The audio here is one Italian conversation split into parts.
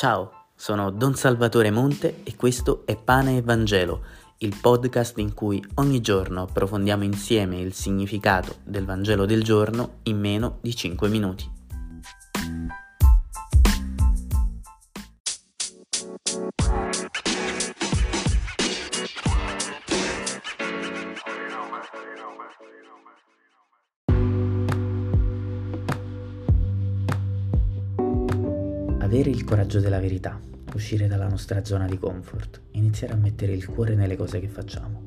Ciao, sono Don Salvatore Monte e questo è Pane e Vangelo, il podcast in cui ogni giorno approfondiamo insieme il significato del Vangelo del giorno in meno di 5 minuti. Avere il coraggio della verità, uscire dalla nostra zona di comfort, iniziare a mettere il cuore nelle cose che facciamo.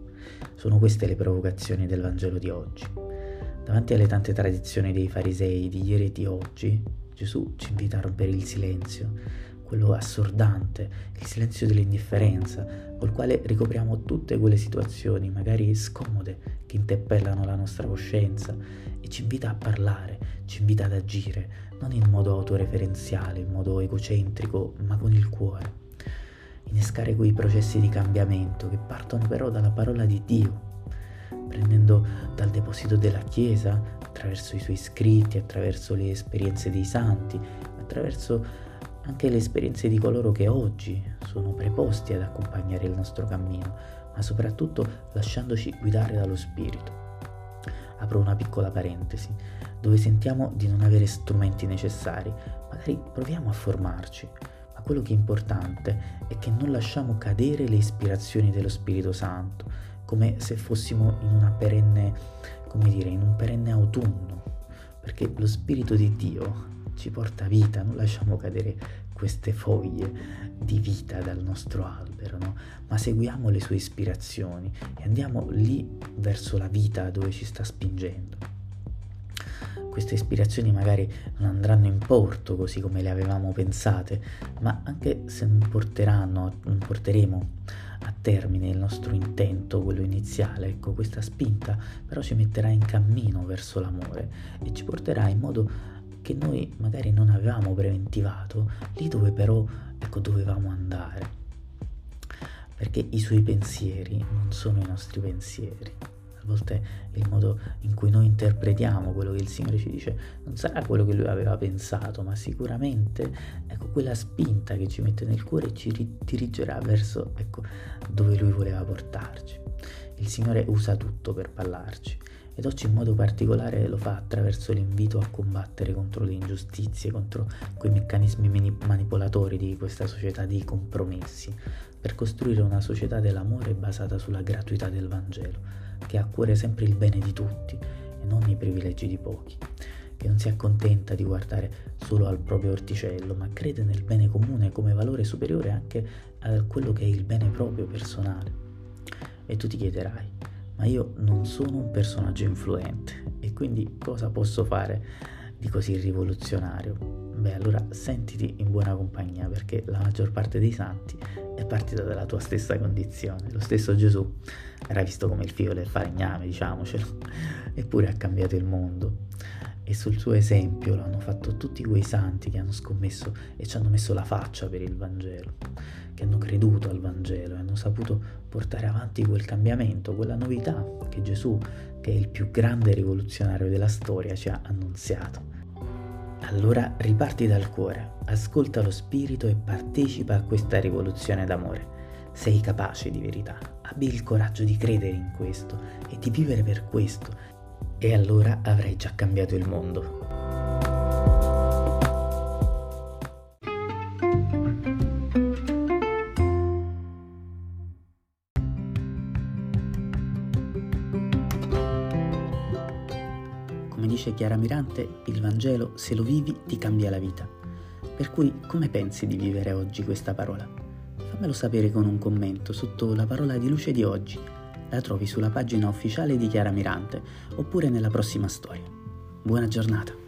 Sono queste le provocazioni del Vangelo di oggi. Davanti alle tante tradizioni dei farisei di ieri e di oggi, Gesù ci invita a rompere il silenzio, quello assordante, il silenzio dell'indifferenza, col quale ricopriamo tutte quelle situazioni, magari scomode, che interpellano la nostra coscienza e ci invita a parlare, ci invita ad agire, non in modo autoreferenziale, in modo egocentrico, ma con il cuore. Innescare quei processi di cambiamento che partono però dalla parola di Dio, prendendo dal deposito della Chiesa, attraverso i suoi scritti, attraverso le esperienze dei santi, attraverso anche le esperienze di coloro che oggi sono preposti ad accompagnare il nostro cammino, ma soprattutto lasciandoci guidare dallo Spirito. Apro una piccola parentesi dove sentiamo di non avere strumenti necessari, magari proviamo a formarci, ma quello che è importante è che non lasciamo cadere le ispirazioni dello Spirito Santo, come se fossimo in una perenne, come dire, in un perenne autunno, perché lo Spirito di Dio ci porta vita, non lasciamo cadere queste foglie di vita dal nostro albero, no? ma seguiamo le sue ispirazioni e andiamo lì verso la vita dove ci sta spingendo queste ispirazioni magari non andranno in porto così come le avevamo pensate, ma anche se non porteranno, non porteremo a termine il nostro intento, quello iniziale, ecco, questa spinta però ci metterà in cammino verso l'amore e ci porterà in modo che noi magari non avevamo preventivato, lì dove però ecco dovevamo andare. Perché i suoi pensieri non sono i nostri pensieri a volte il modo in cui noi interpretiamo quello che il Signore ci dice non sarà quello che lui aveva pensato, ma sicuramente ecco, quella spinta che ci mette nel cuore ci dirigerà verso ecco, dove lui voleva portarci. Il Signore usa tutto per parlarci ed oggi in modo particolare lo fa attraverso l'invito a combattere contro le ingiustizie, contro quei meccanismi manipolatori di questa società di compromessi, per costruire una società dell'amore basata sulla gratuità del Vangelo che ha a cuore sempre il bene di tutti e non i privilegi di pochi, che non si accontenta di guardare solo al proprio orticello, ma crede nel bene comune come valore superiore anche a quello che è il bene proprio personale. E tu ti chiederai, ma io non sono un personaggio influente e quindi cosa posso fare di così rivoluzionario? Beh, allora sentiti in buona compagnia perché la maggior parte dei santi è partita dalla tua stessa condizione. Lo stesso Gesù era visto come il figlio del falegname, diciamocelo, eppure ha cambiato il mondo. E sul suo esempio lo hanno fatto tutti quei santi che hanno scommesso e ci hanno messo la faccia per il Vangelo, che hanno creduto al Vangelo e hanno saputo portare avanti quel cambiamento, quella novità che Gesù, che è il più grande rivoluzionario della storia, ci ha annunziato. Allora riparti dal cuore, ascolta lo spirito e partecipa a questa rivoluzione d'amore. Sei capace di verità, abbi il coraggio di credere in questo e di vivere per questo e allora avrai già cambiato il mondo. Come dice Chiara Mirante, il Vangelo, se lo vivi, ti cambia la vita. Per cui, come pensi di vivere oggi questa parola? Fammelo sapere con un commento sotto la parola di luce di oggi. La trovi sulla pagina ufficiale di Chiara Mirante oppure nella prossima storia. Buona giornata!